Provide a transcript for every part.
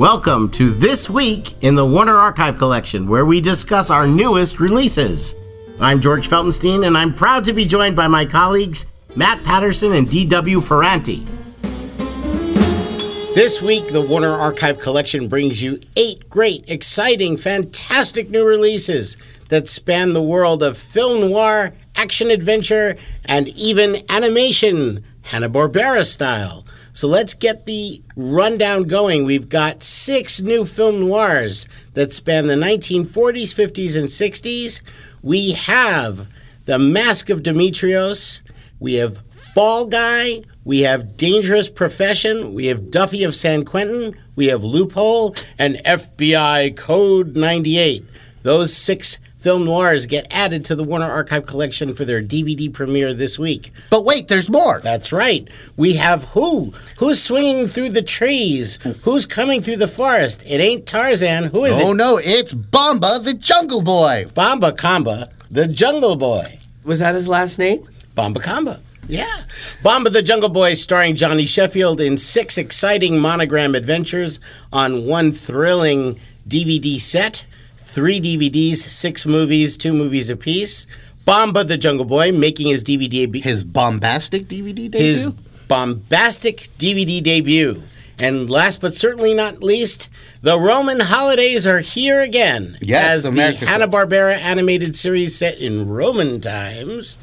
Welcome to This Week in the Warner Archive Collection, where we discuss our newest releases. I'm George Feltenstein, and I'm proud to be joined by my colleagues Matt Patterson and D.W. Ferranti. This week, the Warner Archive Collection brings you eight great, exciting, fantastic new releases that span the world of film noir, action adventure, and even animation, Hanna-Barbera style. So let's get the rundown going. We've got six new film noirs that span the 1940s, 50s, and 60s. We have The Mask of Dimitrios. We have Fall Guy. We have Dangerous Profession. We have Duffy of San Quentin. We have Loophole and FBI Code 98. Those six film noirs get added to the Warner Archive collection for their DVD premiere this week. But wait, there's more. That's right. We have who? Who's swinging through the trees? Who's coming through the forest? It ain't Tarzan. Who is oh it? Oh no, it's Bomba the Jungle Boy. Bomba Kamba, the Jungle Boy. Was that his last name? Bomba Kamba. Yeah. Bomba the Jungle Boy starring Johnny Sheffield in six exciting monogram adventures on one thrilling DVD set. Three DVDs, six movies, two movies apiece. Bomba the Jungle Boy making his DVD debut. His bombastic DVD debut. His bombastic DVD debut. And last but certainly not least, the Roman holidays are here again. Yes, as the Hanna-Barbera animated series set in Roman times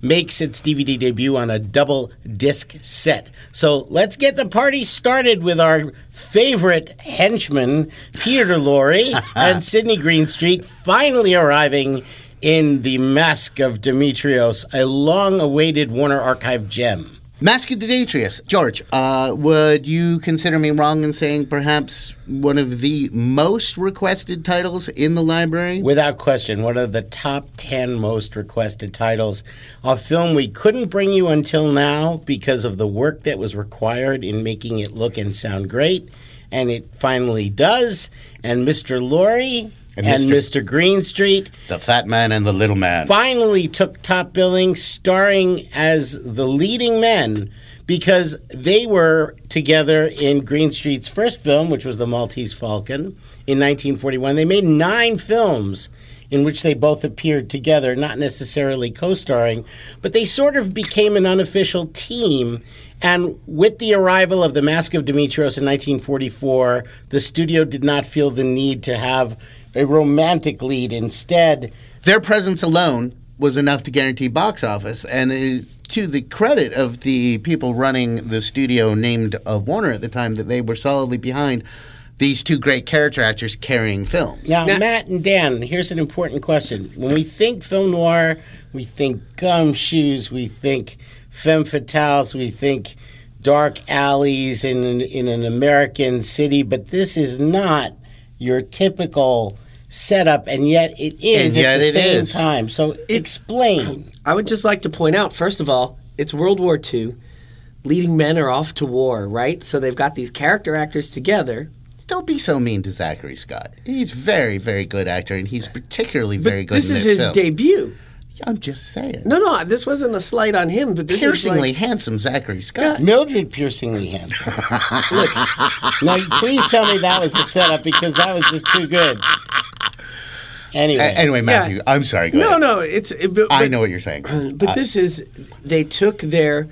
makes its DVD debut on a double disc set. So let's get the party started with our favorite henchmen, Peter Lorre and Sidney Greenstreet, finally arriving in The Mask of Dimitrios, a long awaited Warner Archive gem. Mask of Dimitrios. George, uh, would you consider me wrong in saying perhaps one of the most requested titles in the library? Without question, one of the top 10 most requested titles. A film we couldn't bring you until now because of the work that was required in making it look and sound great. And it finally does. And Mr. Lorre and, And Mr. Mr. Greenstreet The Fat Man and the Little Man. finally took top billing, starring as the leading men because they were together in Greenstreet's first film, which was The Maltese Falcon in 1941. They made nine films in which they both appeared together, not necessarily co starring, but they sort of became an unofficial team. And with the arrival of The Mask of Dimitrios in 1944, the studio did not feel the need to have a romantic lead. Instead, Their presence alone was enough to guarantee box office, and it is to the credit of the people running the studio named of Warner at the time that they were solidly behind these two great character actors carrying films. Now, Now- Matt and Dan, here's an important question. When we think film noir, we think gumshoes, we think femme fatales, we think dark alleys in in an American city, but this is not your typical setup, and yet it is And at the same is. time. So explain. I would just like to point out, first of all, it's World War II. Leading men are off to war, right? So they've got these character actors together. Don't be so mean to Zachary Scott. He's very, very good actor, and he's particularly very good this in is this his film. debut. I'm just saying. No, no, this wasn't a slight on him, but this Piercingly is like, handsome Zachary Scott. Mildred piercingly handsome. Look, now please tell me that was a setup because that was just too good. Anyway, A- anyway, Matthew, I'm sorry. Go no, ahead. no, it's. It, but, I know what you're saying. Uh, but uh, this is they took their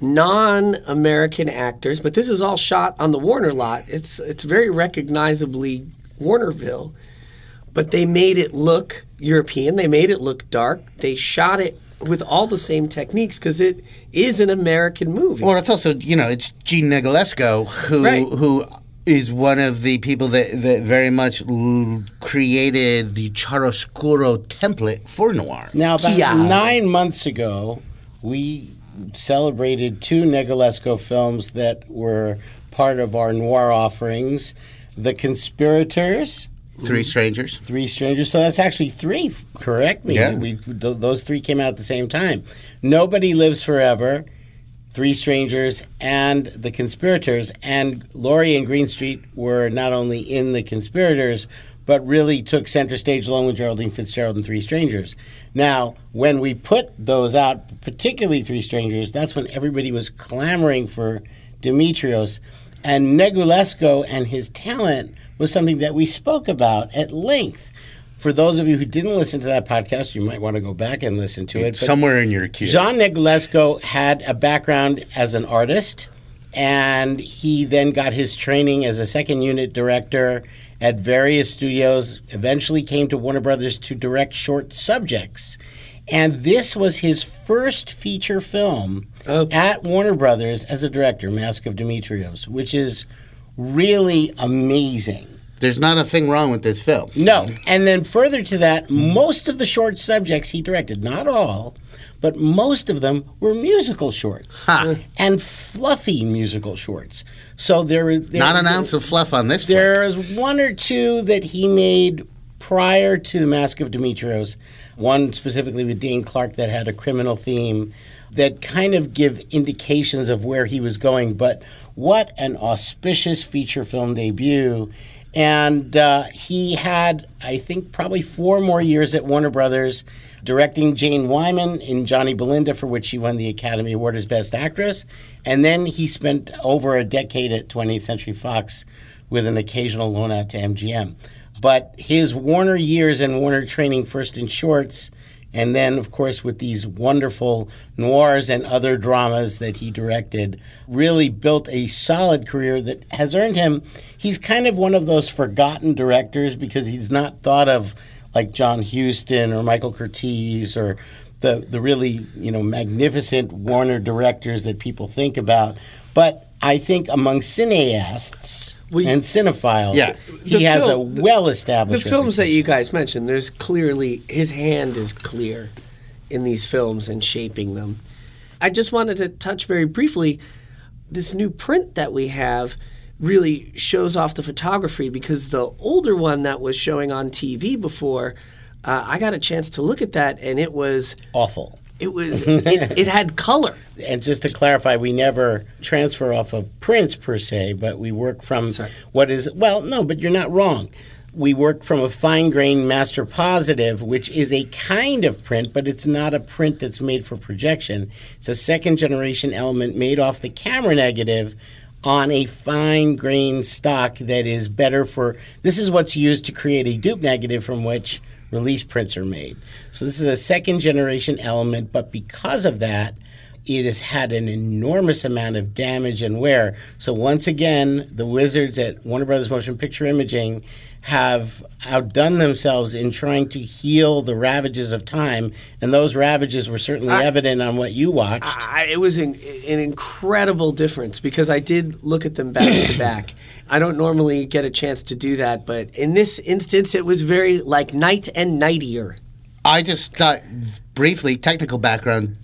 non-American actors, but this is all shot on the Warner lot. It's it's very recognizably Warnerville, but they made it look European. They made it look dark. They shot it with all the same techniques because it is an American movie. Well, it's also you know it's Jean Negulesco who Right. who is one of the people that that very much l- created the chiaroscuro template for noir. Now, about Chiaro. nine months ago, we celebrated two Negulesco films that were part of our noir offerings The Conspirators, Three Strangers. Three Strangers. So that's actually three, correct me. Yeah. We, th- those three came out at the same time. Nobody Lives Forever, Three Strangers, and The Conspirators. And Lorre and Greenstreet were not only in The Conspirators, but really took center stage along with Geraldine Fitzgerald and Three Strangers. Now, when we put those out, particularly Three Strangers, that's when everybody was clamoring for Dimitrios. And Negulesco and his talent was something that we spoke about at length. For those of you who didn't listen to that podcast, you might want to go back and listen to it. But Somewhere in your queue. John Negulesco had a background as an artist, and he then got his training as a second unit director at various studios. Eventually, came to Warner Brothers to direct short subjects, and this was his first feature film Oh. at Warner Brothers as a director, Mask of Dimitrios, which is really amazing. There's not a thing wrong with this film. No. And then further to that, most of the short subjects he directed, not all, but most of them were musical shorts Ha. and fluffy musical shorts. So there, there Not an ounce of fluff on this film. There's one or two that he made prior to the Mask of Dimitrios. One specifically with Dane Clark that had a criminal theme that kind of give indications of where he was going. But what an auspicious feature film debut! And uh, he had, I think, probably four more years at Warner Brothers, directing Jane Wyman in Johnny Belinda, for which she won the Academy Award as Best Actress. And then he spent over a decade at 20th Century Fox with an occasional loan out to MGM. But his Warner years and Warner training first in shorts, and then, of course, with these wonderful noirs and other dramas that he directed, really built a solid career that has earned him. He's kind of one of those forgotten directors because he's not thought of like John Huston or Michael Curtiz or the, the really you know magnificent Warner directors that people think about. But I think among cineasts We- and cinephiles, Yeah. he The has film- a well-established. The films that you guys mentioned, there's clearly his hand is clear in these films and shaping them. I just wanted to touch very briefly this new print that we have really shows off the photography because the older one that was showing on TV before uh, I got a chance to look at that and it was awful. It was it, it had color. And just to clarify, we never transfer off of prints per se, but we work from what is well, no, but you're not wrong. We work from a fine grained master positive, which is a kind of print, but it's not a print that's made for projection. It's a second generation element made off the camera negative on a fine grained stock that is better for this is what's used to create a dupe negative from which release prints are made. So this is a second generation element, but because of that, it has had an enormous amount of damage and wear. So once again, the wizards at Warner Brothers Motion Picture Imaging have outdone themselves in trying to heal the ravages of time, and those ravages were certainly evident on what you watched. I, it was an, an incredible difference because I did look at them back to back. I don't normally get a chance to do that, but in this instance, it was very like night and nightier. I just thought briefly, technical background.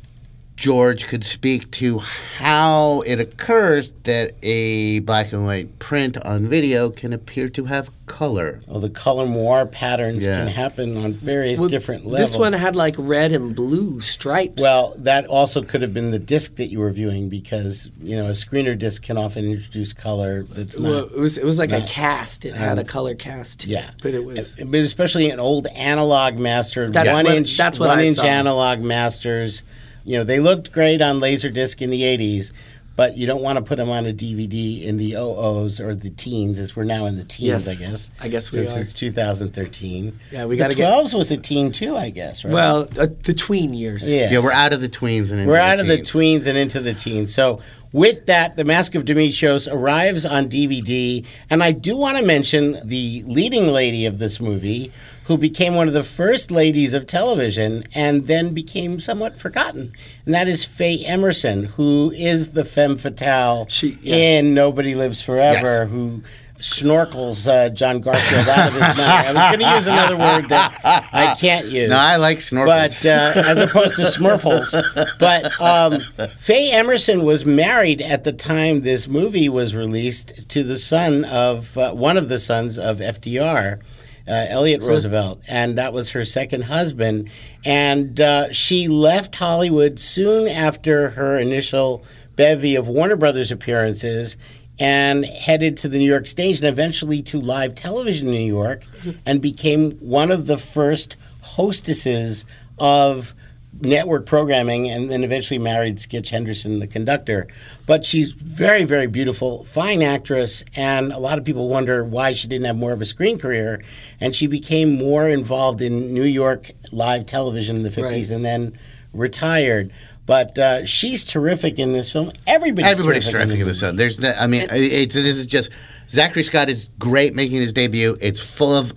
George could speak to how it occurs that a black and white print on video can appear to have color. well, the color moire patterns Yeah. can happen on various Well, different levels. This one had like red and blue stripes. Well, that also could have been the disc that you were viewing because you know a screener disc can often introduce color that's not. Well, it was it was like a cast. It had a color cast. too, yeah, but it was uh, but especially an old analog master, That's one what- inch, that's what one I inch saw. analog masters. You know, they looked great on Laserdisc in the '80s, but you don't want to put them on a DVD in the OOs or the teens, as we're now in the teens, Yes, I guess. I guess we since are. it's 2013. Yeah, we gotta get- 12s was a teen too, I guess. Right? well uh, the tween years. yeah. Yeah, we're out of the tweens and into We're the out of the tweens and into the teens. So, with that, The Mask of Demetrios arrives on DVD. And I do want to mention the leading lady of this movie, who became one of the first ladies of television and then became somewhat forgotten. And that is Faye Emerson, who is the femme fatale She- yes. in Nobody Lives Forever, Yes. who snorkels uh, John Garfield out of his money. I was going to use another word that I can't use No, I like snorkels. but uh, as opposed to Smurfles. But um, Faye Emerson was married at the time this movie was released to the son of uh, one of the sons of FDR. Uh, Elliott Roosevelt, and that was her second husband. And uh, she left Hollywood soon after her initial bevy of Warner Brothers appearances and headed to the New York stage and eventually to live television in New York and became one of the first hostesses of network programming and then eventually married Skitch Henderson, the conductor. But she's very, very beautiful, fine actress, and a lot of people wonder why she didn't have more of a screen career. And she became more involved in New York live television in the 50s Right. and then retired. But uh, she's terrific in this film. Everybody's, Everybody's terrific, terrific in this film. There's, the, I mean, it's, this is just Zachary Scott is great making his debut. It's full of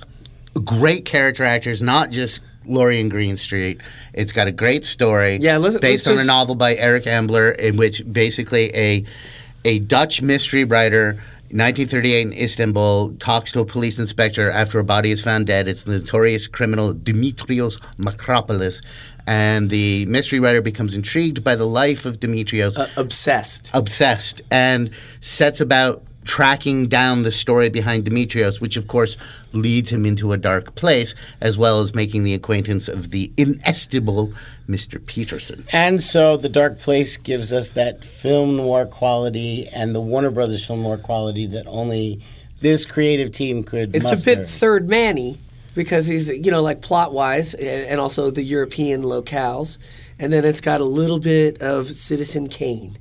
great character actors, not just Lorre and Greenstreet. It's got a great story. Yeah, let's- based let's on a novel by Eric Ambler, in which basically a a Dutch mystery writer. 1938 in Istanbul talks to a police inspector after a body is found dead. It's the notorious criminal Dimitrios Makropoulos, and the mystery writer becomes intrigued by the life of Dimitrios Uh, obsessed. obsessed and sets about tracking down the story behind Dimitrios, which of course leads him into a dark place, as well as making the acquaintance of the inestimable Mr. Peterson. And so The Dark Place gives us that film noir quality and the Warner Brothers film noir quality that only this creative team could It's muster. a bit third manny because he's you know like plot wise and, and also the European locales, and then it's got a little bit of Citizen Kane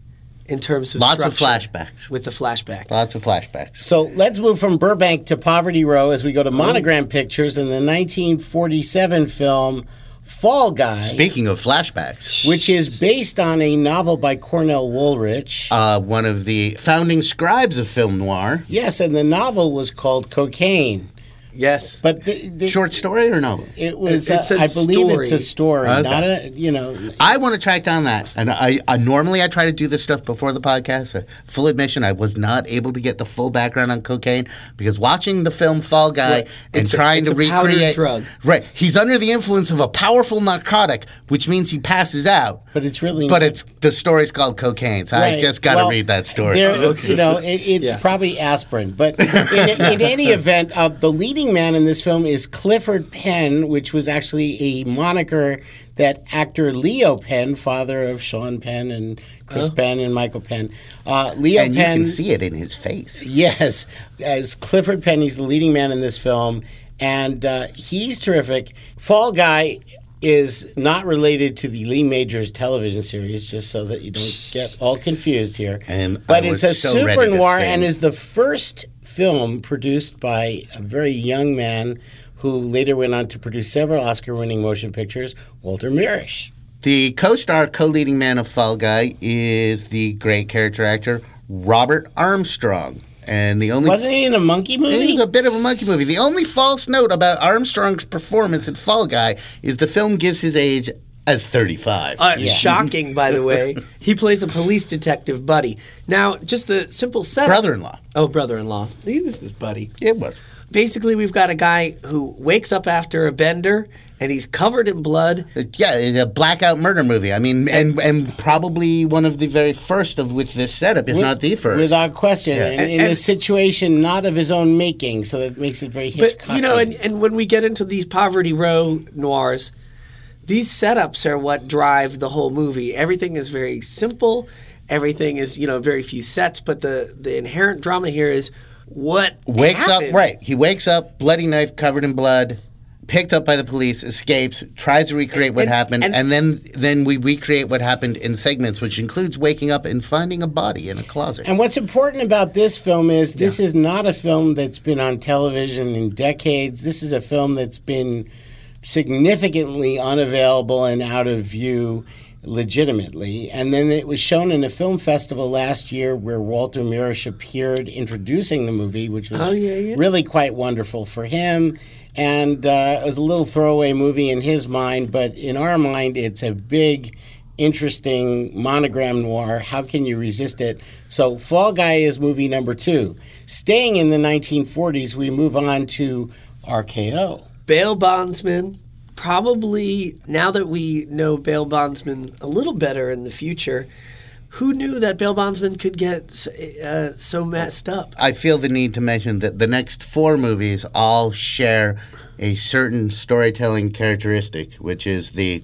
in terms of Lots of flashbacks. with the flashbacks. Lots of flashbacks. So let's move from Burbank to Poverty Row as we go to Monogram Pictures in the 1947 film Fall Guy, Speaking of flashbacks, which is based on a novel by Cornell Woolrich. uh, one of the founding scribes of film noir. yes, and the novel was called Cocaine. Yes, But the, the, Short story or novel? it was, It's uh, a I believe it's a story. story, Okay. not a, you know, I want to track down that, and I, I normally I try to do this stuff before the podcast. Uh, full admission, I was not able to get the full background on cocaine because watching the film Fall Guy Right. and It's a- trying it's to a recreate drug. right, he's under the influence of a powerful narcotic, which means he passes out. but it's really But it's the story's called cocaine, so I just got to Well, read that story. There, You know, it, it's Yes. probably aspirin. But in, in any event, uh, the leading man in this film is Clifford Penn, which was actually a moniker that actor Leo Penn, father of Sean Penn and Chris Penn and Michael Penn, uh, Leo and you can see it in his face. Yes, as Clifford Penn, he's the leading man in this film, and uh, he's terrific. Fall Guy is not related to the Lee Majors television series, just so that you don't get all confused here. And but it's a so super noir and is the first film produced by a very young man who later went on to produce several Oscar-winning motion pictures, Walter Mirisch. The co-star, co-leading man of Fall Guy is the great character actor Robert Armstrong, and the only Wasn't he in a monkey It movie? was a bit of a monkey movie. The only false note about Armstrong's performance in Fall Guy is the film gives his age as 35. Uh, Shocking, by the way. He plays a police detective buddy. Now, just the simple setup. Brother-in-law. Oh, brother-in-law. He was his buddy. It was. Basically, we've got a guy who wakes up after a bender and he's covered in blood. Yeah, it's a blackout murder movie. I mean, and and probably one of the very first of with this setup, if not the first. Without question. Yeah. And, in And- a situation not of his own making, so that makes it very But you know, and, and when we get into these poverty row noirs, these setups are what drive the whole movie. Everything is very simple. Everything is you know very few sets, but the the inherent drama here is what wakes happened. up right. He wakes up, bloody knife covered in blood, picked up by the police, escapes, tries to recreate what And- happened, and, and- then then we recreate what happened in segments, which includes waking up and finding a body in a closet. And what's important about this film is this is not a film that's been on television in decades. This is a film that's been significantly unavailable and out of view legitimately. And then it was shown in a film festival last year where Walter Mirisch appeared introducing the movie, which was Oh, yeah, yeah. really quite wonderful for him. And uh, it was a little throwaway movie in his mind, but in our mind, it's a big, interesting monogram noir. How can you resist it? So, Fall Guy is movie number two. Staying in the 1940s, we move on to RKO. Bail bondsman. Probably now that we know bail bondsman a little better in the future, who knew that bail bondsman could get uh, so messed up? I feel the need to mention that the next four movies all share a certain storytelling characteristic, which is the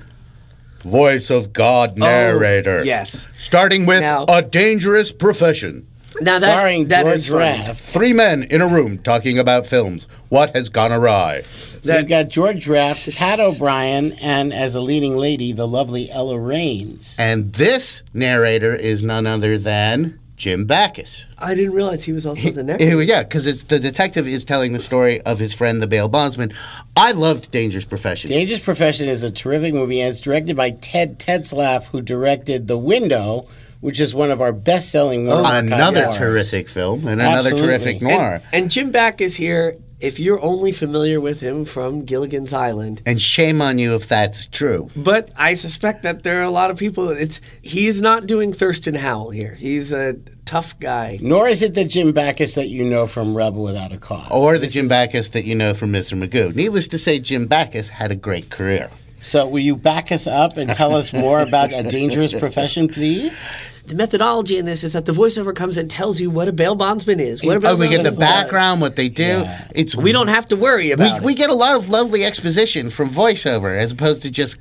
voice of God narrator. yes. Starting with Now- A Dangerous Profession. Now that starring that George is. Raft. Three men in a room talking about films. What has gone awry? So you've got George Raft, Pat O'Brien, and as a leading lady, the lovely Ella Raines. And this narrator is none other than Jim Backus. I didn't realize he was also the narrator. Yeah, because the detective is telling the story of his friend, the bail bondsman. I loved Dangerous Profession. Dangerous Profession is a terrific movie, and it's directed by Ted Tetzlaff, who directed The Window, which is one of our best-selling Warner Archive oh, another noirs. terrific film and another terrific noir. And, and Jim Back is here. If you're only familiar with him from Gilligan's Island, And shame on you if that's true. but I suspect that there are a lot of people. It's he's not doing Thurston Howell here. He's a tough guy. Nor is it the Jim Backus that you know from Rebel Without a Cause. Or the Jim Backus that you know from Mr. Magoo. Needless to say, Jim Backus had a great career. So will you back us up and tell us more about A Dangerous Profession, please? The methodology in this is that the voiceover comes and tells you what a bail bondsman is. What a bail Oh, we get the bondsman background, what they do. Yeah. It's We don't have to worry about we it. get a lot of lovely exposition from voiceover as opposed to just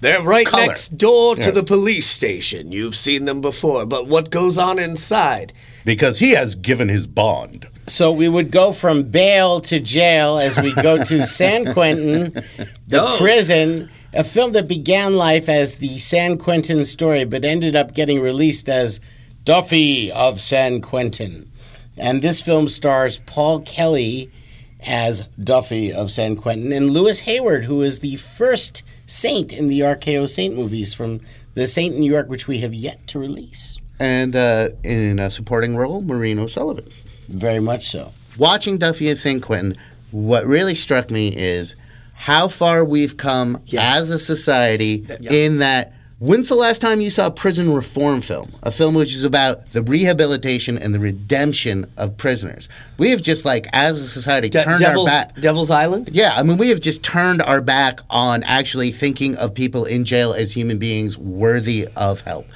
They're right color. next door to Yeah. the police station. You've seen them before, but what goes on inside? because he has given his bond. So we would go from bail to jail as we go to San Quentin, the Oh. prison, a film that began life as the San Quentin story, but ended up getting released as Duffy of San Quentin. And this film stars Paul Kelly as Duffy of San Quentin and Louis Hayward, who is the first saint in the RKO Saint movies from the Saint in New York, which we have yet to release. And uh, in a supporting role, Maureen O'Sullivan. Very much so. Watching Duffy of San Quentin, what really struck me is how far we've come Yes. as a society in that. When's the last time you saw a prison reform film? A film which is about the rehabilitation and the redemption of prisoners. We have just like, as a society, De- turned Devil's, our back. Devil's Island? Yeah, I mean, we have just turned our back on actually thinking of people in jail as human beings worthy of help.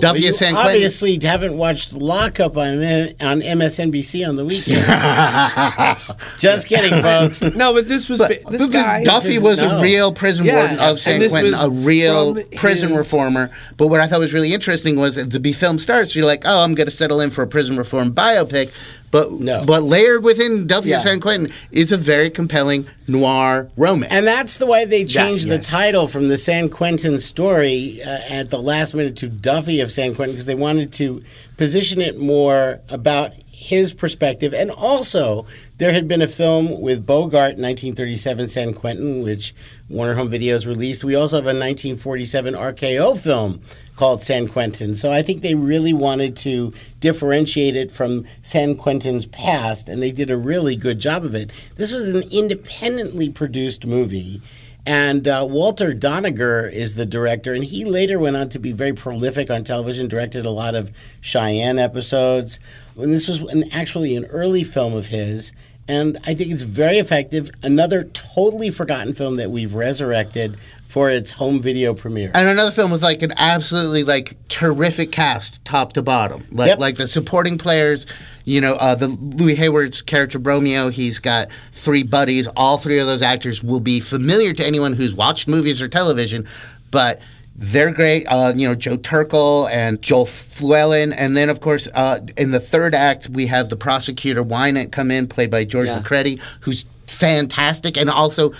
Duffy you and San Quentin. obviously haven't watched Lockup on on MSNBC on the weekend. Just kidding, folks. No, but this was But, this but guy. Duffy is- was no. a real prison Yeah, warden of San Quentin, a real prison his- reformer. But what I thought was really interesting was that the film starts, you're like, oh, I'm going to settle in for a prison reform biopic. But No. but layered within Duffy Yeah. San Quentin is a very compelling noir romance. And that's the way they changed the yes. title from the San Quentin story uh, at the last minute to Duffy of San Quentin because they wanted to position it more about his perspective. And also, there had been a film with Bogart 1937, San Quentin, which Warner Home Videos released. We also have a 1947 RKO film called San Quentin. So I think they really wanted to differentiate it from San Quentin's past, and they did a really good job of it. This was an independently produced movie. And uh, Walter Doniger is the director, and he later went on to be very prolific on television, directed a lot of Cheyenne episodes. And this was an, actually an early film of his, and I think it's very effective. Another totally forgotten film that we've resurrected for its home video premiere. And another film with like an absolutely like terrific cast, top to bottom. Like Yep. like the supporting players, you know, uh, the Louis Hayward's character Romeo. He's got three buddies. All three of those actors will be familiar to anyone who's watched movies or television, but. They're great, uh, you know, Joe Turkel and Joel Fluellen. And then, of course, uh, in the third act, we have the prosecutor Wynant come in, played by George Yeah. Macready, who's fantastic. And also,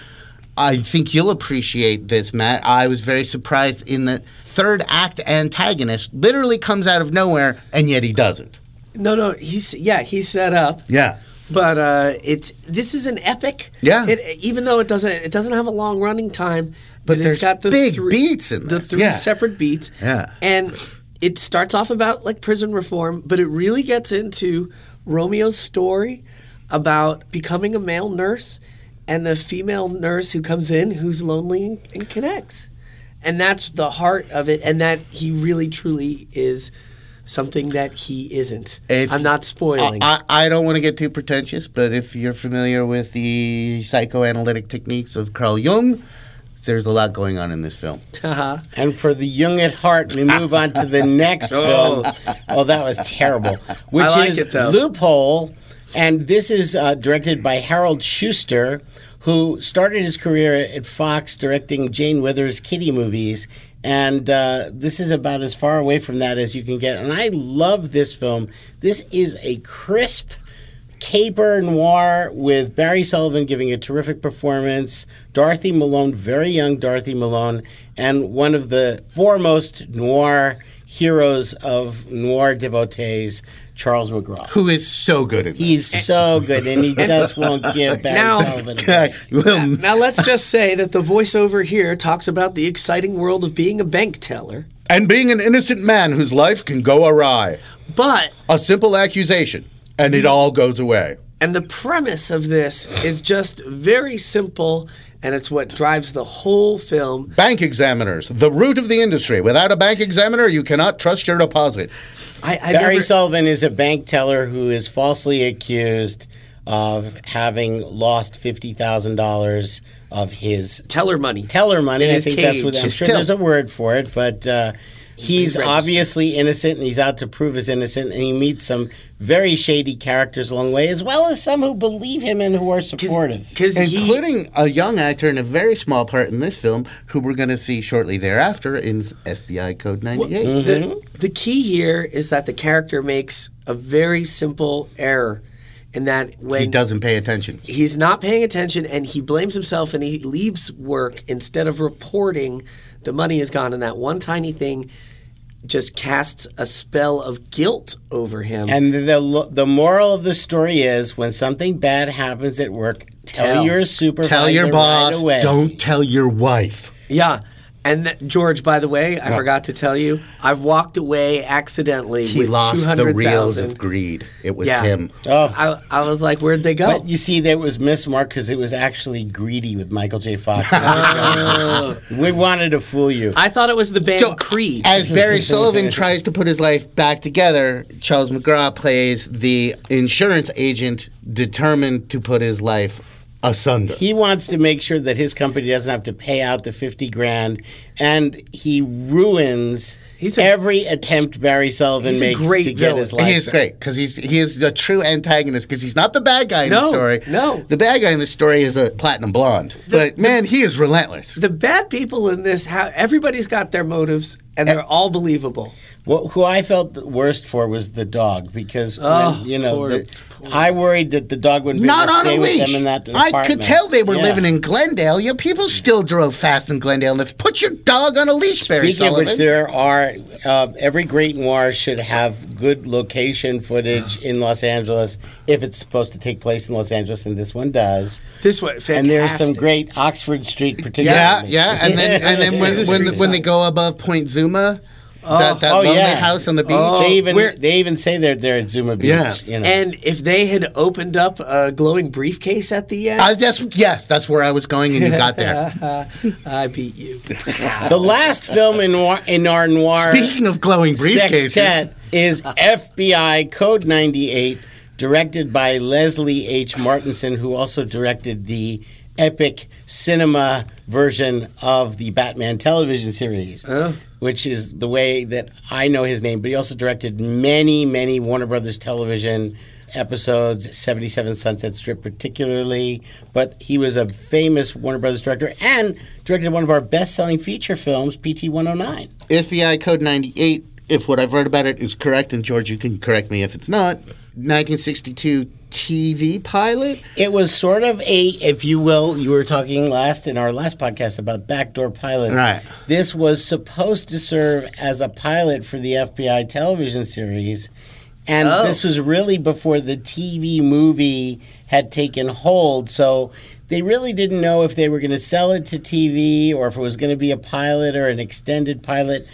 I think you'll appreciate this, Matt. I was very surprised in the third act antagonist literally comes out of nowhere, and yet he doesn't. No, no, he's yeah, he's set up. Yeah. But uh, it's this is an epic. Yeah. It, even though it doesn't it doesn't have a long running time, But it's got the big three, beats in the three yeah. separate beats. Yeah. and it starts off about like prison reform, but it really gets into Romeo's story about becoming a male nurse and the female nurse who comes in who's lonely and connects, and that's the heart of it, and that he really truly is something that he isn't. If- I'm not spoiling. I, I don't want to get too pretentious, but if you're familiar with the psychoanalytic techniques of Carl Jung, there's a lot going on in this film. Uh-huh. And for the young at heart, we move on to the next Oh. film. Oh, that was terrible. Which like is it. Loophole. And this is uh, directed by Harold Schuster, who started his career at Fox directing Jane Withers' kiddie movies And uh, this is about as far away from that as you can get. And I love this film. This is a crisp caper noir with Barry Sullivan giving a terrific performance, Dorothy Malone, very young Dorothy Malone, and one of the foremost noir heroes of noir devotees, Charles McGraw. Who is so good at this? He's so good, and he just won't give back. Now- Sullivan away. Well, Now let's just say that the voiceover here talks about the exciting world of being a bank teller, and being an innocent man whose life can go awry. but A simple accusation, and it all goes away. and the premise of this is just very simple, and it's what drives the whole film. Bank examiners, the root of the industry. Without a bank examiner, you cannot trust your deposit. I, I Barry never, Sullivan is a bank teller who is falsely accused of having lost fifty thousand dollars of his teller money. teller money. In I think that's what. I'm His sure till. there's a word for it, but uh, he's obviously innocent, and he's out to prove his innocent. And he meets some very shady characters along the way, as well as some who believe him and who are supportive. because he Including a young actor in a very small part in this film, who we're going to see shortly thereafter in FBI Code 98. Mm-hmm. the, the key here is that the character makes a very simple error in that when He doesn't pay attention. he's not paying attention and he blames himself and he leaves work instead of reporting the money is gone and that one tiny thing just casts a spell of guilt over him. And the the moral of the story is when something bad happens at work, tell, Tell. your supervisor Tell your boss, right away. don't tell your wife. yeah. And th- George, by the way, I Yeah. forgot to tell you, I've walked away accidentally. He with lost the 200,000. reels of greed. It was Yeah. him. Oh. I, I was like, where'd they go? But you see, that was mismarked because it was actually greedy with Michael J. Fox. Oh. we wanted to fool you. I thought it was the band So, Creed. As Barry Sullivan tries to put his life back together, Charles McGraw plays the insurance agent determined to put his life asunder. He wants to make sure that his company doesn't have to pay out the 50 grand, and he ruins He's a- every attempt Barry Sullivan he's a makes great to get his life. He is great because he's he is a true antagonist because he's not the bad guy in the story. no. the bad guy in the story is a platinum blonde. but man, he is relentless. the bad people in this, how everybody's got their motives and they're all believable. What, who I felt the worst for was the dog because Oh, when, you know poor- the, I worried that the dog would Not not on stay a with leash. them in that I could tell they were Yeah. living in Glendale. You know, people still drove fast in Glendale. And if, put your dog on a leash, Barry Speaking of which, there are uh, every great noir should have good location footage in Los Angeles if it's supposed to take place in Los Angeles, and this one does. This one, fantastic. And there's some great Oxford Street, particularly. yeah, yeah, and then and then See when the when, they go above Point Zuma, that, that Oh, lonely yeah. house on the beach. Oh. they even Where- they even say they're they're at Zuma Beach. Yeah. you know. And if they had opened up a glowing briefcase at the end, Uh, that's yes, that's where I was going, and you got there. I beat you. the last film in noir, in our noir Speaking of glowing briefcases, sextet is FBI Code 98, directed by Leslie H. Martinson, who also directed the epic cinema version of the Batman television series. Which is the way that I know his name, but he also directed many, many Warner Brothers television episodes, 77 Sunset Strip particularly. But he was a famous Warner Brothers director and directed one of our best selling feature films, PT 109. FBI Code 98, if what I've read about it is correct, and George, you can correct me if it's not, 1962 TV pilot? It was sort of a, if you will, you were talking last in our last podcast about backdoor pilots. Right. This was supposed to serve as a pilot for the FBI television series. And Oh. this was really before the TV movie had taken hold. So they really didn't know if they were going to sell it to TV or if it was going to be a pilot or an extended pilot.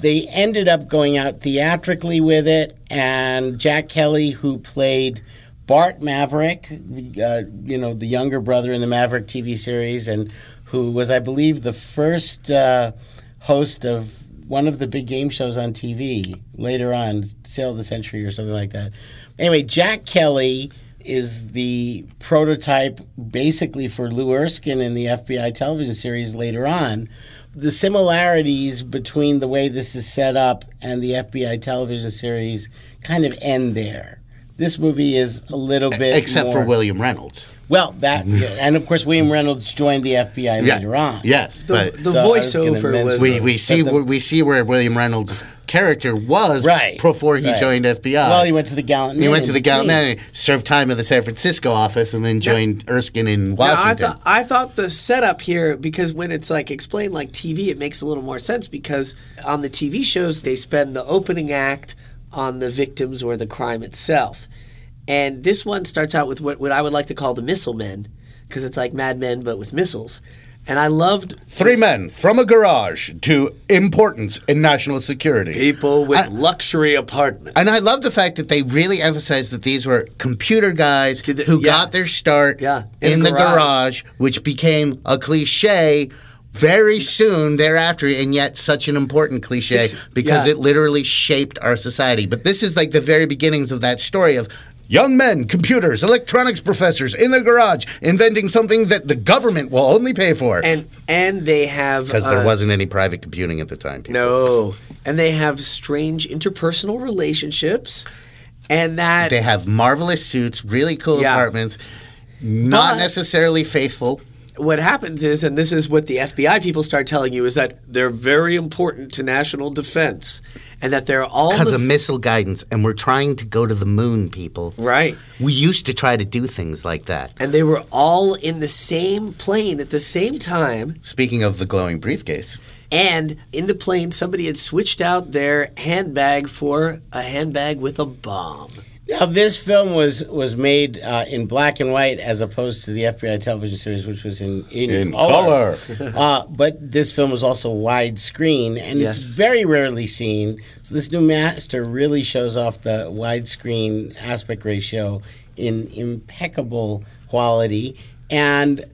They ended up going out theatrically with it, and Jack Kelly, who played Bart Maverick, uh, you know, the younger brother in the Maverick TV series, and who was, I believe, the first uh, host of one of the big game shows on TV later on, Sale of the Century or something like that. Anyway, Jack Kelly is the prototype basically for Lou Erskine in the FBI television series later on. The similarities between the way this is set up and the FBI television series kind of end there. This movie is a little bit Except for William Reynolds. Well, that and of course William Reynolds joined the FBI Yeah. later on. Yes, The, but the So I was gonna voiceover was we, we see but the- we see where William Reynolds' character was Right. before he right. joined FBI. Well, he went to the Gallant. He went to the Gallant between. Man, served time at the San Francisco office, and then joined Erskine in Now, I Washington. thought I thought the setup here because when it's like explained like TV, it makes a little more sense because on the TV shows they spend the opening act on the victims or the crime itself, and this one starts out with what, what I would like to call the missile men because it's like Mad Men but with missiles, and I loved Three this- men from a garage to importance in national security. people with I- luxury apartments. And I love the fact that they really emphasized that these were computer guys the- who yeah. got their start Yeah, in, in the garage. garage, which became a cliche very soon thereafter, and yet such an important cliche because yeah. it literally shaped our society. But this is like the very beginnings of that story of young men, computers, electronics professors in their garage inventing something that the government will only pay for. and and they have Because there uh, wasn't any private computing at the time. people. no, and they have strange interpersonal relationships, and that They have marvelous suits, really cool Yeah. apartments, not But- necessarily faithful. What happens is, and this is what the FBI people start telling you, is that they're very important to national defense, and that they're all Because the of missile guidance, and we're trying to go to the moon, people. right, We used to try to do things like that. and they were all in the same plane at the same time, Speaking of the glowing briefcase, and in the plane somebody had switched out their handbag for a handbag with a bomb. Now, this film was was made uh, in black and white as opposed to the FBI television series, which was in in, In color. uh, but this film was also widescreen, and Yes. it's very rarely seen. So this new master really shows off the widescreen aspect ratio in impeccable quality. And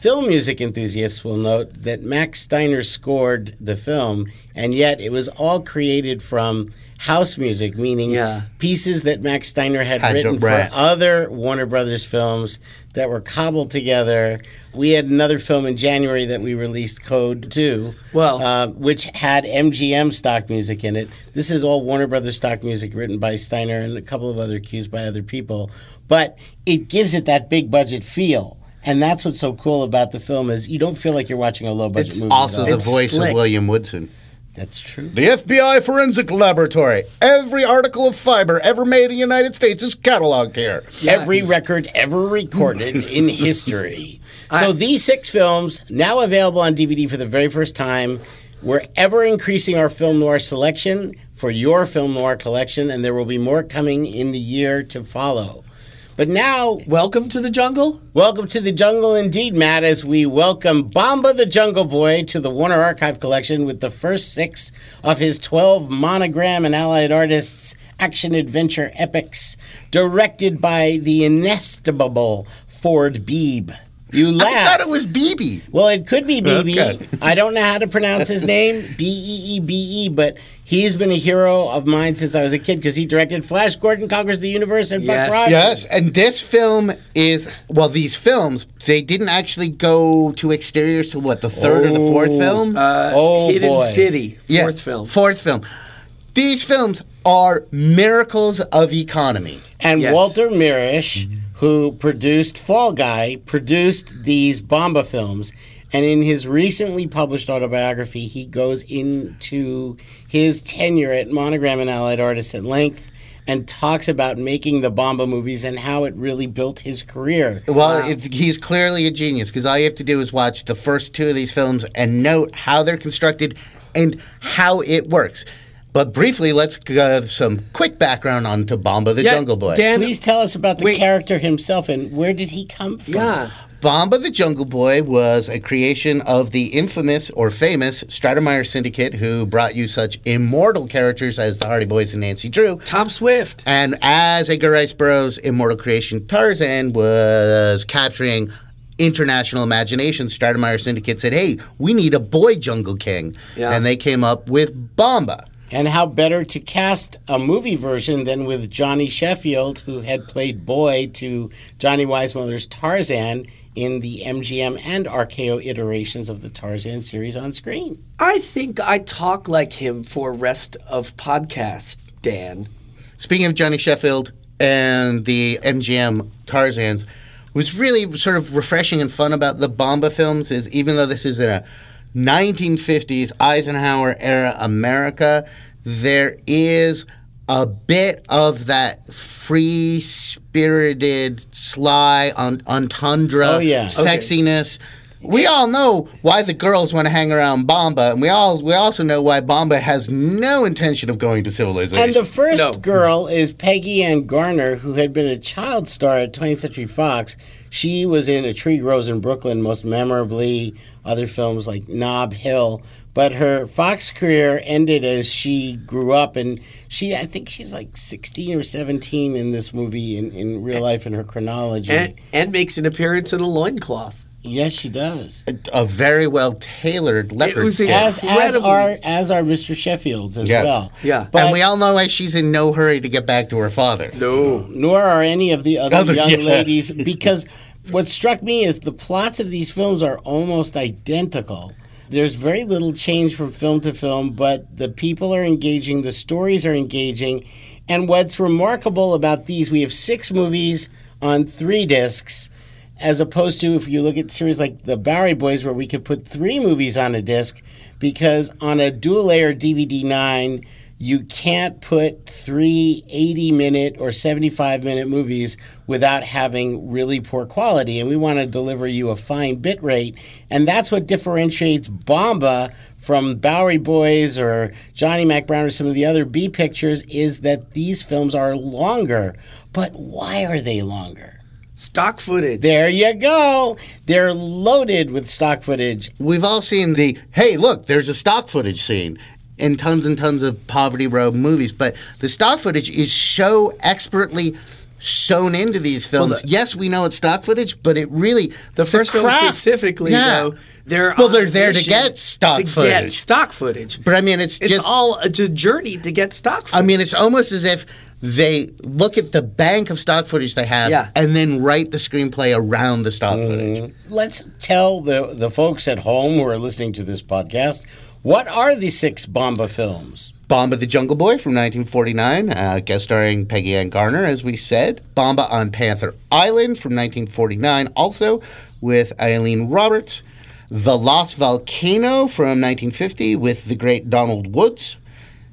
film music enthusiasts will note that Max Steiner scored the film, and yet it was all created from house music, meaning Yeah. pieces that Max Steiner had, Had written for other Warner Brothers films that were cobbled together. We had another film in January that we released, Code 2, Well- uh, which had MGM stock music in it. This is all Warner Brothers stock music written by Steiner and a couple of other cues by other people. But it gives it that big budget feel. And that's what's so cool about the film is you don't feel like you're watching a low budget It's movie. also the It's voice slick. of William Woodson. that's true. The FBI Forensic Laboratory. Every article of fiber ever made in the United States is cataloged here. every record ever recorded in history. So these six films now available on DVD for the very first time. We're ever increasing our film noir selection for your film noir collection, and there will be more coming in the year to follow. But now, Welcome to the jungle. welcome to the jungle indeed, Matt, as we welcome Bomba the Jungle Boy to the Warner Archive Collection with the first six of his 12 monogram and allied artists action adventure epics, directed by the inestimable Ford Beebe. You laughed. I thought it was BB. Well, it could be BB. Okay. I don't know how to pronounce his name, B E E B E, but he's been a hero of mine since I was a kid because he directed Flash Gordon Conquers the Universe and Yes. Buck Rogers. Yes, and this film is well. These films they didn't actually go to exteriors to what the third or the fourth film. Uh, Oh, Hidden boy. City, Yeah, fourth film. Fourth film. These films are miracles of economy. And Yes. Walter Mirisch, who produced Fall Guy, produced these Bomba films. And in his recently published autobiography, he goes into his tenure at Monogram and Allied Artists at length and talks about making the Bomba movies and how it really built his career. Well, it, he's clearly a genius because all you have to do is watch the first two of these films and note how they're constructed and how it works. But briefly, let's give uh, some quick background on to Bomba the Yeah, Jungle Boy. Dan- Please tell us about the Wait. character himself and where did he come from? Yeah. Bomba the Jungle Boy was a creation of the infamous or famous Stratemeyer Syndicate, who brought you such immortal characters as the Hardy Boys and Nancy Drew. Tom Swift. And as Edgar Rice Burroughs' immortal creation Tarzan was capturing international imagination, Stratemeyer Syndicate said, "Hey, we need a boy Jungle King," Yeah. and they came up with Bomba. And how better to cast a movie version than with Johnny Sheffield, who had played boy to Johnny Weissmuller's Tarzan in the MGM and RKO iterations of the Tarzan series on screen. I think I talk like him for rest of podcast, Dan. Speaking of Johnny Sheffield and the MGM Tarzans, was really sort of refreshing and fun about the Bomba films is even though this is in a 1950s Eisenhower era America, there is a bit of that free spirited, sly on entendre Oh, yeah. sexiness. We all know why the girls want to hang around Bomba, and we all we also know why Bomba has no intention of going to civilization. And the first No. girl is Peggy Ann Garner, who had been a child star at 20th Century Fox. She was in A Tree Grows in Brooklyn, most memorably, other films like Nob Hill. But her Fox career ended as she grew up, and she, I think she's like 16 or 17 in this movie in, in real life in her chronology. And, and makes an appearance in a loincloth. Yes, she does. a very well tailored leopard. was skin. As, as are as are Mr. Sheffield's as Yes. well. Yeah. but and we all know why she's in no hurry to get back to her father. No. nor are any of the other Other- young yes. ladies because what struck me is the plots of these films are almost identical there's very little change from film to film but the people are engaging the stories are engaging and what's remarkable about these we have six movies on three discs as opposed to if you look at series like the Bowery Boys, where we could put three movies on a disc, because on a dual layer DVD 9, you can't put three 80 minute or 75 minute movies without having really poor quality. And we want to deliver you a fine bit rate. And that's what differentiates Bomba from Bowery Boys or Johnny Mack Brown or some of the other B pictures is that these films are longer. But why are they longer? Stock footage. There you go. They're loaded with stock footage. We've all seen the hey, look, there's a stock footage scene in tons and tons of Poverty Row movies, but the stock footage is so expertly sewn into these films. the- yes, we know it's stock footage, but it really the first film craft- specifically, Yeah. though, they're Well, they're there to get stock to Get footage. stock footage. But I mean, it's, It's just all a j- journey to get stock footage. I mean, it's almost as if they look at the bank of stock footage they have Yeah. and then write the screenplay around the stock footage. Let's tell the, the folks at home who are listening to this podcast what are the six Bomba films? Bomba the Jungle Boy from 1949, uh, guest starring Peggy Ann Garner, as we said. Bomba on Panther Island from 1949, also with Allene Roberts. The Lost Volcano from 1950 with the great Donald Woods.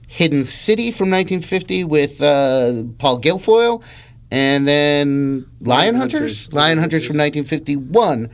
Hidden City from 1950 with uh, Paul Guilfoyle. And then Lion Hunters, Hunters. Lion Hunters from 1951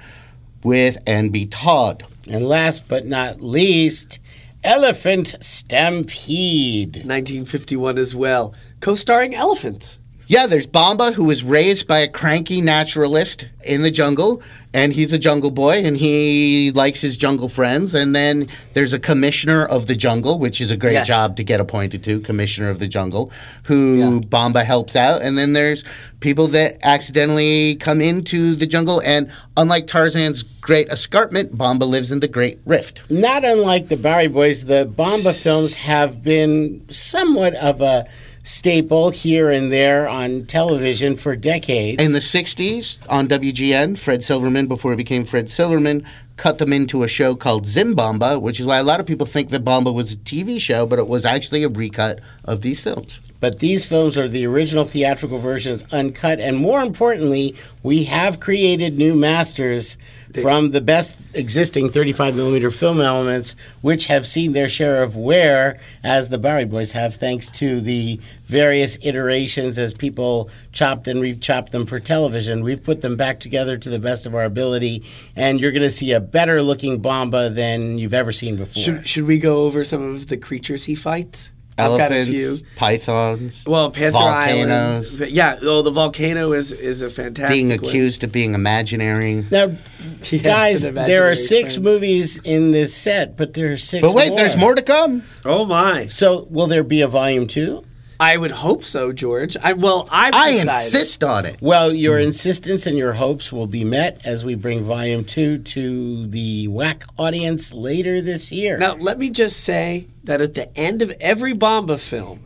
with N.B. Todd. And last but not least, Elephant Stampede. 1951 as well, co-starring elephants. Yeah, there's Bomba, who was raised by a cranky naturalist in the jungle, and he's a jungle boy, and he likes his jungle friends. And then there's a commissioner of the jungle, which is a great Yes. job to get appointed to, commissioner of the jungle, who Yeah. Bomba helps out. And then there's people that accidentally come into the jungle, and unlike Tarzan's Great Escarpment, Bomba lives in the Great Rift. Not unlike the Bowery Boys, the Bomba films have been somewhat of a staple here and there on television for decades. In the 60s on WGN, Fred Silverman, before he became Fred Silverman, cut them into a show called Zimbamba, which is why a lot of people think that Bomba was a TV show, but it was actually a recut of these films. But these films are the original theatrical versions uncut, and more importantly, we have created new masters from the best existing 35 millimeter film elements, which have seen their share of wear, as the Bowery Boys have, thanks to the various iterations as people chopped and re-chopped them for television. We've put them back together to the best of our ability, and you're going to see a better looking Bomba than you've ever seen before. Should, should we go over some of the creatures he fights? I've got a few. Elephants, pythons, Well, Panther volcanoes, Island. Yeah, oh, the volcano is is a fantastic. being one. accused of being imaginary. now, Yes, guys, an there are six friend. movies in this set, but there are six. But wait, there's more to come. Oh my! So, will there be a volume two? I would hope so, George. I well, I've I decided. insist on it. Well, your insistence and your hopes will be met as we bring volume two to the WAC audience later this year. Now, let me just say that at the end of every Bomba film,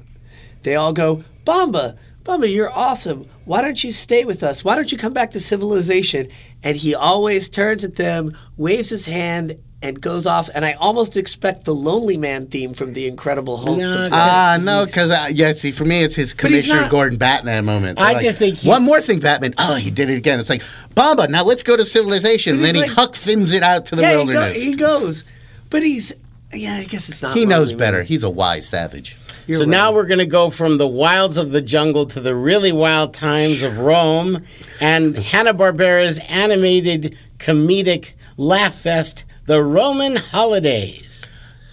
they all go, Bomba, Bomba, you're awesome. Why don't you stay with us? Why don't you come back to civilization? And he always turns at them, waves his hand, and goes off, and I almost expect the Lonely Man theme from The Incredible Hulk. No, to no. Ah, no, because uh, yeah, see, for me, it's his Commissioner not- Gordon Batman moment. I Like, just think he's- one more thing, Batman. Oh, he did it again. It's like Bomba. Now let's go to civilization. And then he's he like- Huck Finns it out to the yeah, he, go, wilderness. he goes, but he's yeah. I guess it's not. He knows Lonely better. Man. He's a wise savage. You're so right. now we're going to go from the wilds of the jungle to the really wild times of Rome and Hanna-Barbera's animated comedic laugh fest, The Roman Holidays.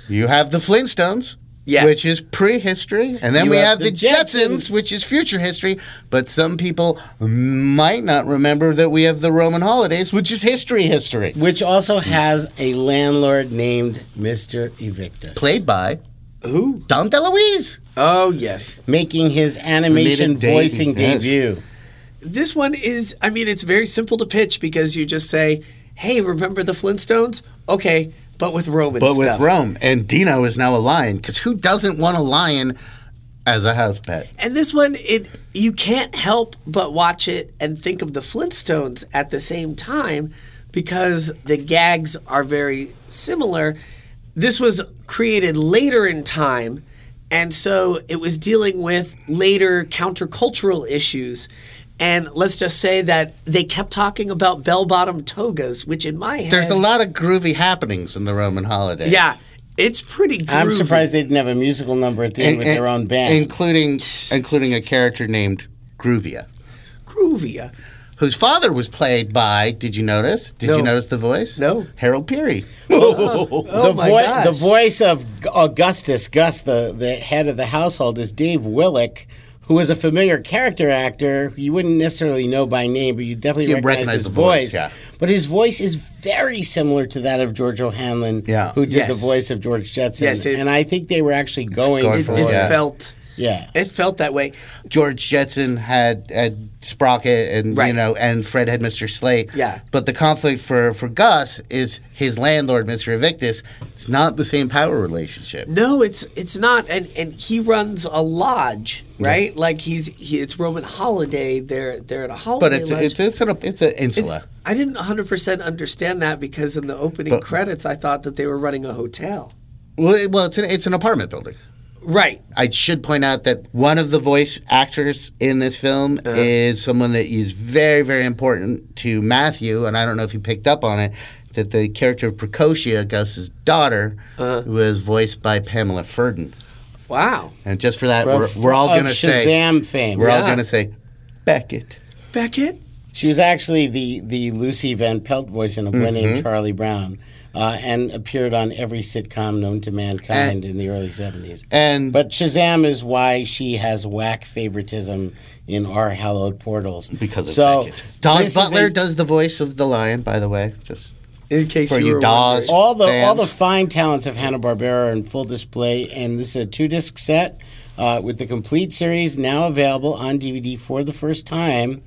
You have the Flintstones. Yes. Which is prehistory. And then You we have have the the Jetsons, Jetsons. which is future history. But some people might not remember that we have the Roman holidays, which is history history. Which also has a landlord named Mr. Evictus. Played by Who? Dom DeLuise. Oh yes. Making his animation voicing yes. debut. This one is. I mean, it's very simple to pitch because you just say, "Hey, remember the Flintstones? Okay, but with Roman But stuff." with Rome. And Dino is now a lion. Because who doesn't want a lion as a house pet? And this one, it you can't help but watch it and think of the Flintstones at the same time because the gags are very similar. This was created later in time, and so it was dealing with later countercultural issues. And let's just say that they kept talking about bell-bottom togas, which in my head, There's a lot of groovy happenings in the Roman holidays. Yeah, it's pretty. Groovy. I'm surprised they didn't have a musical number at the end with their own band. Including, including a character named Groovia. groovy. whose father was played by. Did you notice? Did No. you notice the voice? No. Harold Peary. Oh the, my voi- gosh. the voice of Augustus, Gus, the, the head of the household, is Dave Willock, who is a familiar character actor. You wouldn't necessarily know by name, but you definitely You'd recognize, recognize his the voice, voice. yeah. But his voice is very similar to that of George O'Hanlon, Yeah. who did Yes. the voice of George Jetson. Yes, it- and I think they were actually going, Going It, for for it Yeah. felt. Yeah. It felt that way. George Jetson had, had Sprocket and you know and Fred had Mr. Slate. Yeah. But the conflict for, for Gus is his landlord, Mr. Evictus. It's not the same power relationship. No, it's it's not, and and he runs a lodge, right? Like he's he, it's Roman holiday. They're they're at a holiday But it's lodge. it's it's an it's an insula. I didn't 100 percent understand that because in the opening But- credits, I thought that they were running a hotel. well, it- well, it's an it's an apartment building. Right. I should point out that one of the voice actors in this film Uh-huh. is someone that is very, very important to Matthew, and I don't know if you picked up on it. That the character of Precocia, Gus's daughter, Uh-huh. was voiced by Pamela Ferdin. Wow. And just for that, From- we're, we're all going to say Shazam fame. we're all going to say Beckett. Beckett. She was actually the, the Lucy Van Pelt voice in a boy Mm-hmm. named Charlie Brown, uh, and appeared on every sitcom known to mankind in the early 70s. And But Shazam is why she has whack favoritism in our hallowed portals. because of so Beckett. Daws Butler a- does the voice of the lion, by the way. Just In case For you you were Daws. all the all the fine talents of Hanna Barbera are in full display, and this is a two disc set uh, with the complete series now available on DVD for the first time.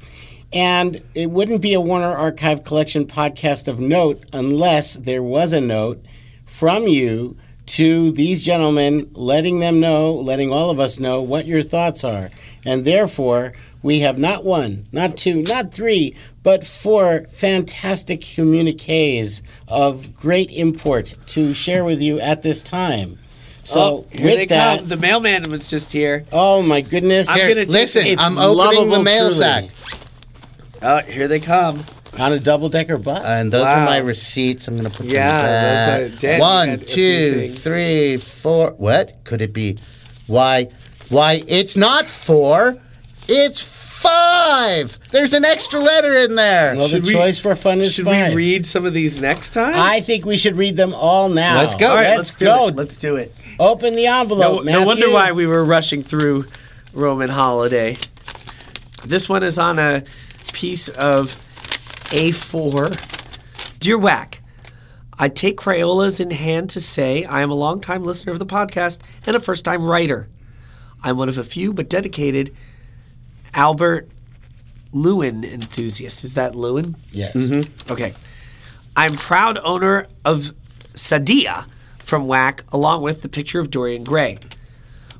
And it wouldn't be a Warner Archive Collection podcast of note unless there was a note from you to these gentlemen, letting them know, letting all of us know what your thoughts are. And therefore, we have not one, not two, not three, but four fantastic communiques of great import to share with you at this time. So, oh, here with they that, come. The mailman was just here. oh my goodness. I'm Here, gonna take- listen. it's I'm opening the mail truly. sack, Oh, here they come. on a double decker bus. and those Wow. are my receipts. I'm going to put Yeah, them those back. are- Dan, you One, had a few two, things. three, four. What could it be? Why? Why? It's not four. It's five. There's an extra letter in there. well, the Should we- choice for fun is Should five. we read some of these next time? I think we should read them all now. Let's go. All right, let's, let's, do go. It. Let's do it. Open the No, envelope. no wonder why we were rushing through Roman holiday. This one is on a piece of A4. Dear Whack, I take Crayolas in hand to say I am a longtime listener of the podcast and a first time writer. I'm one of a few but dedicated Albert Lewin enthusiasts. Is that Lewin? Yes. Mm-hmm. Okay. I'm proud owner of Saadia from Whack, along with the picture of Dorian Gray.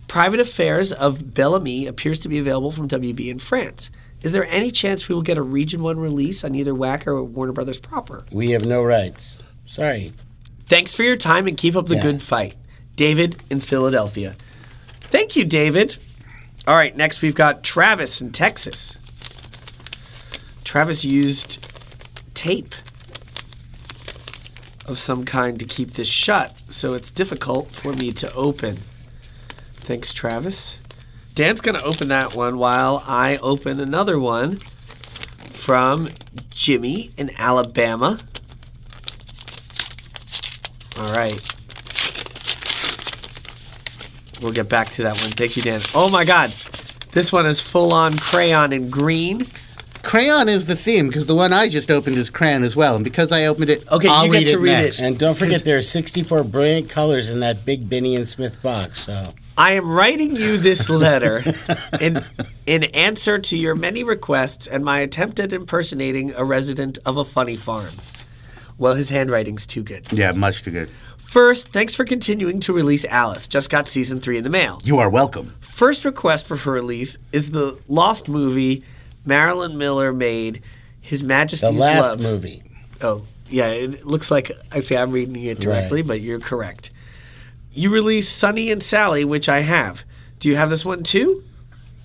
Private Affairs of Bel Ami appears to be available from WB in France. Is there any chance we will get a Region 1 release on either Whack or Warner Brothers proper? We have no rights. Sorry. Thanks for your time and keep up the Yeah. good fight. David in Philadelphia. Thank you, David. All right, next we've got Travis in Texas. Travis used tape of some kind to keep this shut, so it's difficult for me to open. Thanks, Travis. Dan's going to open that one while I open another one from Jimmy in Alabama. All right. We'll get back to that one. Thank you, Dan. Oh my God. This one is full on crayon in green. Crayon is the theme because the one I just opened is crayon as well, and because I opened it, Okay, I'll you get read to it read it. And don't forget, there are 64 brilliant colors in that big Binney and Smith box. So I am writing you this letter in in answer to your many requests and my attempt at impersonating a resident of a funny farm. Well, his handwriting's too good. Yeah, much too good. First, thanks for continuing to release Alice. Just got season three in the mail. You are welcome. First request for her release is the lost movie Marilyn Miller made, His Majesty's the Majesty's last Love. movie. Oh, yeah, it looks like I say I'm reading it directly, but you're correct. You released Sunny and Sally, which I have. Do you have this one too?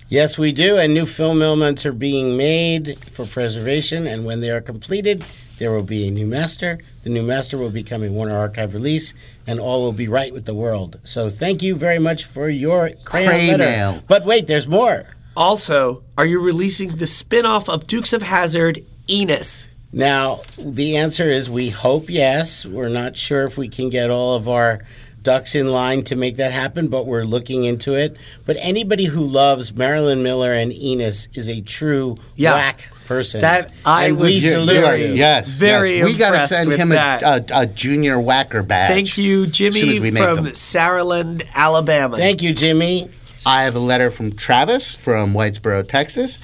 Yes, we do. And new film elements are being made for preservation. And when they are completed, there will be a new master. The new master will become a Warner Archive release, and all will be right with the world. So thank you very much for your crayon letter. Craymail. But wait, there's more. Also, are you releasing the spin-off of Dukes of Hazzard, Enos? Now, the answer is we hope yes. We're not sure if we can get all of our ducks in line to make that happen, but we're looking into it. But anybody who loves Marilyn Miller and Enos is a true Yeah. whack person. That- I and was we salute you you. Yes, Very yes. We got to send him a, a, a junior whacker badge. Thank you, as as Jimmy from them. Saraland, Alabama. Thank you, Jimmy. I have a letter from Travis from Whitesboro, Texas,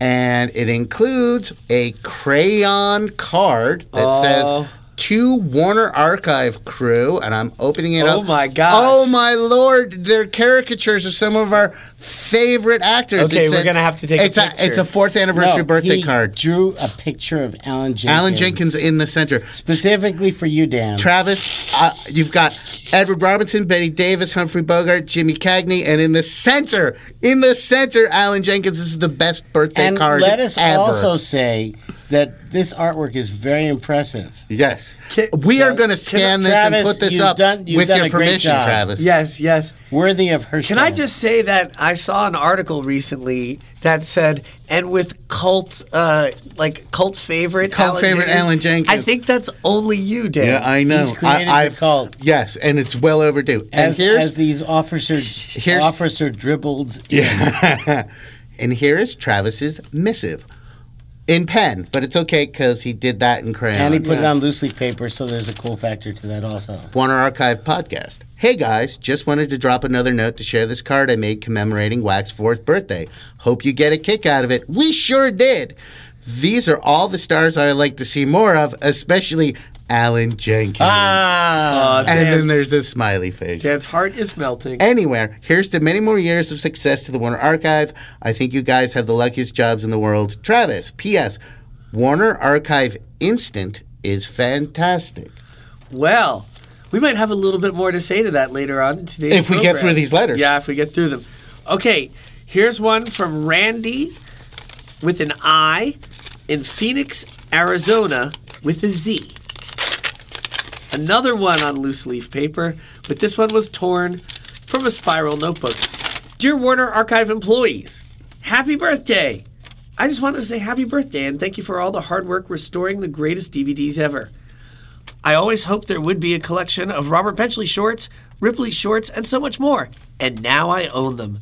and it includes a crayon card that Oh. says to Warner Archive crew, and I'm opening it Oh up. Oh my god! Oh my lord! They're caricatures of some of our favorite actors. Okay, It we're says- gonna have to take a it's picture. it's a fourth anniversary No, birthday he card. Drew a picture of Allen Jenkins. Allen Jenkins in the center. specifically for you, Dan. Travis, uh, you've got Edward Robinson, Bette Davis, Humphrey Bogart, Jimmy Cagney, and in the center, in the center, Allen Jenkins. This is the best birthday and card let us ever. also say that this artwork is very impressive. yes, Can- we are going to can- scan this Travis, and put this up done- with your permission. Travis. Yes, yes. Worthy of her. Can I just say that I saw an article recently that said, and with cult, uh, like cult favorite, Cult favorite Allen Jenkins. I think that's only you, Dan. Yeah, I know. He's created I, I've, cult. Yes, and it's well overdue. as, and here's as these officers here's- officer dribbled in. and here is Travis's missive in pen, but it's okay because he did that in crayon. and he put it on loose leaf paper, so there's a cool factor to that also. Warner Archive podcast. Hey guys, just wanted to drop another note to share this card I made commemorating Wax's fourth birthday. Hope you get a kick out of it. We sure did. These are all the stars I like to see more of, especially Allen Jenkins. Ah, and then there's a smiley face. Dan's heart is melting. Anywhere, here's to many more years of success to the Warner Archive. I think you guys have the luckiest jobs in the world. Travis, P.S. Warner Archive Instant is fantastic. Well, we might have a little bit more to say to that later on in today's If we get through these letters. Yeah, if we get through them. Okay, here's one from Randy with an I in Phoenix, Arizona with a Z. Another one on loose leaf paper, but this one was torn from a spiral notebook. Dear Warner Archive employees, happy birthday! I just wanted to say happy birthday and thank you for all the hard work restoring the greatest DVDs ever. I always hoped there would be a collection of Robert Benchley shorts, Ripley shorts, and so much more. And now I own them.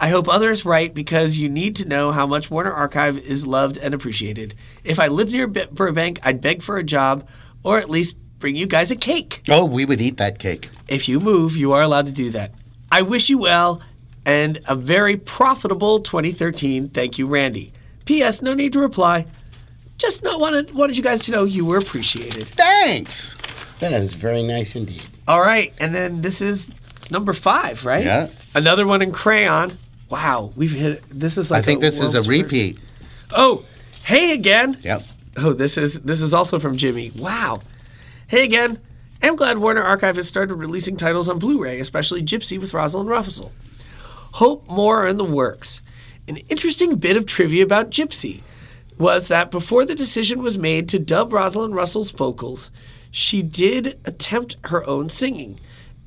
I hope others write because you need to know how much Warner Archive is loved and appreciated. If I lived near Burbank, I'd beg for a job or at least bring you guys a cake. Oh, we would eat that cake. If you move, you are allowed to do that. I wish you well and a very profitable 2013. Thank you, Randy. P.S. No need to reply. Just not wanted wanted you guys to know you were appreciated. Thanks. that is very nice indeed. All right, and then this is number five, right? Yeah. Another one in crayon. Wow, we've hit. This is like I think this is a repeat. first. Oh, hey again. Yep. Oh, this is this is also from Jimmy. Wow. Hey again. I'm glad Warner Archive has started releasing titles on Blu ray, especially Gypsy with Rosalind Russell. Hope more are in the works. An interesting bit of trivia about Gypsy was that before the decision was made to dub Rosalind Russell's vocals, she did attempt her own singing.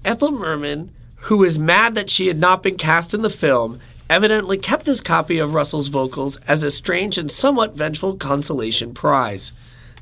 Ethel Merman, who was mad that she had not been cast in the film, evidently kept this copy of Russell's vocals as a strange and somewhat vengeful consolation prize.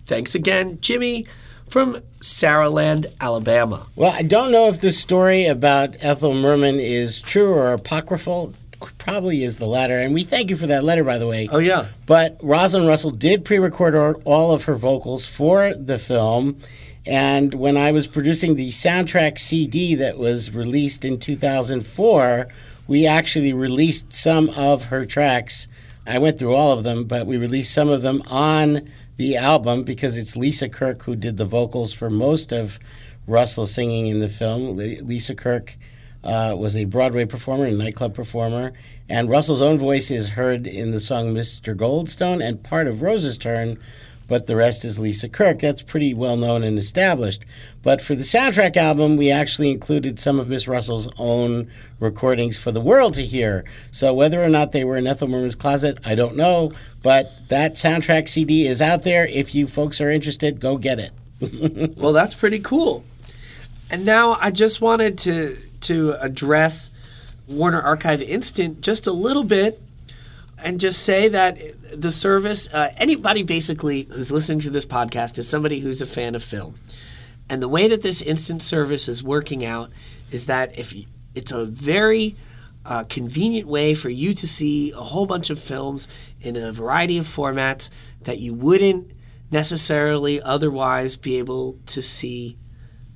Thanks again, Jimmy, from Saraland, Alabama. Well, I don't know if this story about Ethel Merman is true or apocryphal. Probably is the latter. And we thank you for that letter, by the way. Oh, yeah. But Rosalind Russell did pre record all of her vocals for the film. And when I was producing the soundtrack CD that was released in 2004, we actually released some of her tracks. I went through all of them, but we released some of them on the album because it's Lisa Kirk who did the vocals for most of Russell singing in the film. Lisa Kirk uh, was a Broadway performer and nightclub performer, and Russell's own voice is heard in the song Mr. Goldstone and part of Rose's Turn, but the rest is Lisa Kirk. That's pretty well known and established. But for the soundtrack album, we actually included some of Miss Russell's own recordings for the world to hear. So whether or not they were in Ethel Merman's closet, I don't know. But that soundtrack CD is out there. If you folks are interested, go get it. well, that's pretty cool. And now I just wanted to to address Warner Archive Instant just a little bit and just say that the service, uh, anybody basically who's listening to this podcast is somebody who's a fan of film. And the way that this instant service is working out is that if it's a very uh, convenient way for you to see a whole bunch of films in a variety of formats that you wouldn't necessarily otherwise be able to see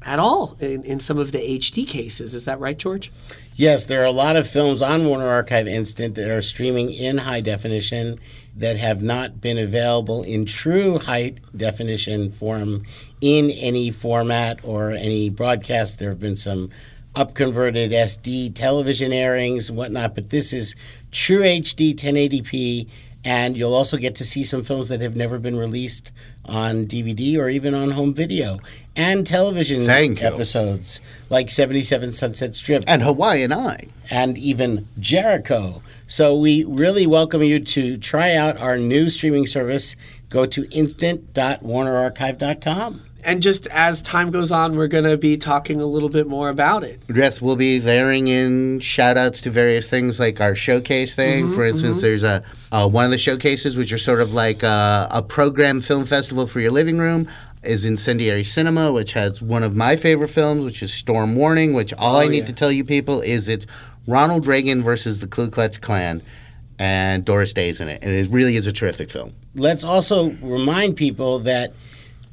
at all in, in some of the HD cases. Is that right, George? Yes, there are a lot of films on Warner Archive Instant that are streaming in high definition that have not been available in true high definition form in any format or any broadcast. There have been some upconverted SD television airings and whatnot, but this is true HD 1080p and you'll also get to see some films that have never been released on DVD or even on home video and television episodes like 77 Sunset Strip and Hawaiian Eye and even Jericho. So we really welcome you to try out our new streaming service. Go to instant.warnerarchive.com and just as time goes on, we're going to be talking a little bit more about it. Yes, we'll be layering in shout outs to various things like our showcase thing. Mm-hmm, For instance, mm-hmm. there's a uh, one of the showcases, which are sort of like a, a program film festival for your living room. Is Incendiary Cinema, which has one of my favorite films, which is Storm Warning. Which all oh, I need yeah. to tell you people is it's Ronald Reagan versus the Ku Klux Klan, and Doris Day's in it, and it really is a terrific film. Let's also remind people that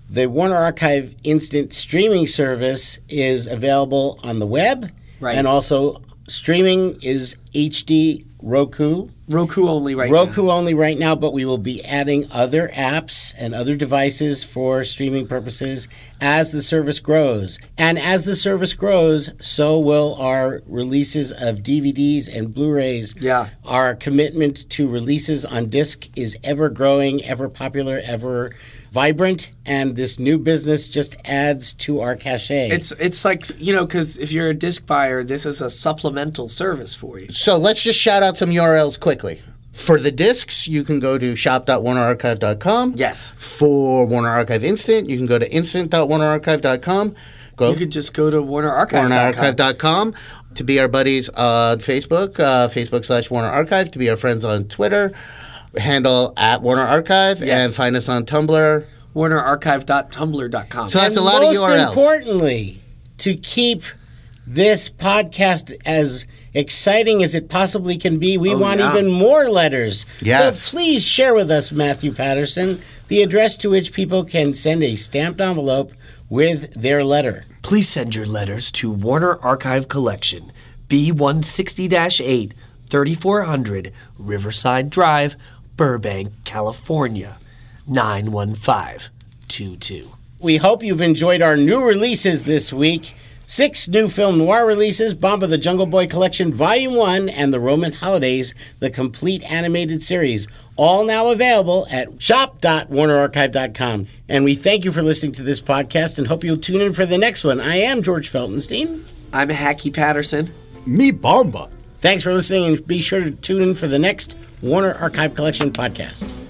the Warner Archive Instant streaming service is available on the web, right. and also streaming is HD Roku. Roku only right Roku now. only right now, but we will be adding other apps and other devices for streaming purposes as the service grows. And as the service grows, so will our releases of DVDs and Blu-rays. Yeah. Our commitment to releases on disc is ever growing, ever popular, ever vibrant, and this new business just adds to our cachet. It's it's like you know because if you're a disc buyer, this is a supplemental service for you. So let's just shout out some URLs quickly. For the discs, you can go to shop.warnerarchive.com. Yes. For Warner Archive Instant, you can go to instant.warnerarchive.com. Go. You could just go to warnerarchive.com. warnerarchive.com to be our buddies on Facebook, uh, Facebook slash Warner Archive, to be our friends on Twitter, handle at Warner Archive yes. and find us on Tumblr. WarnerArchive.tumblr.com. So that's and a lot of URLs. Most importantly, to keep this podcast as exciting as it possibly can be, we oh, want yeah. even more letters. Yes. So please share with us, Matthew Patterson, the address to which people can send a stamped envelope with their letter. Please send your letters to Warner Archive Collection, B160 8, 3400 Riverside Drive, Burbank, California, 91522. We hope you've enjoyed our new releases this week. Six new film noir releases Bomba the Jungle Boy Collection Volume 1 and The Roman Holidays, the complete animated series, all now available at shop.warnerarchive.com. And we thank you for listening to this podcast and hope you'll tune in for the next one. I am George Feltenstein. I'm Hacky Patterson. Me Bomba. Thanks for listening and be sure to tune in for the next Warner Archive Collection podcast.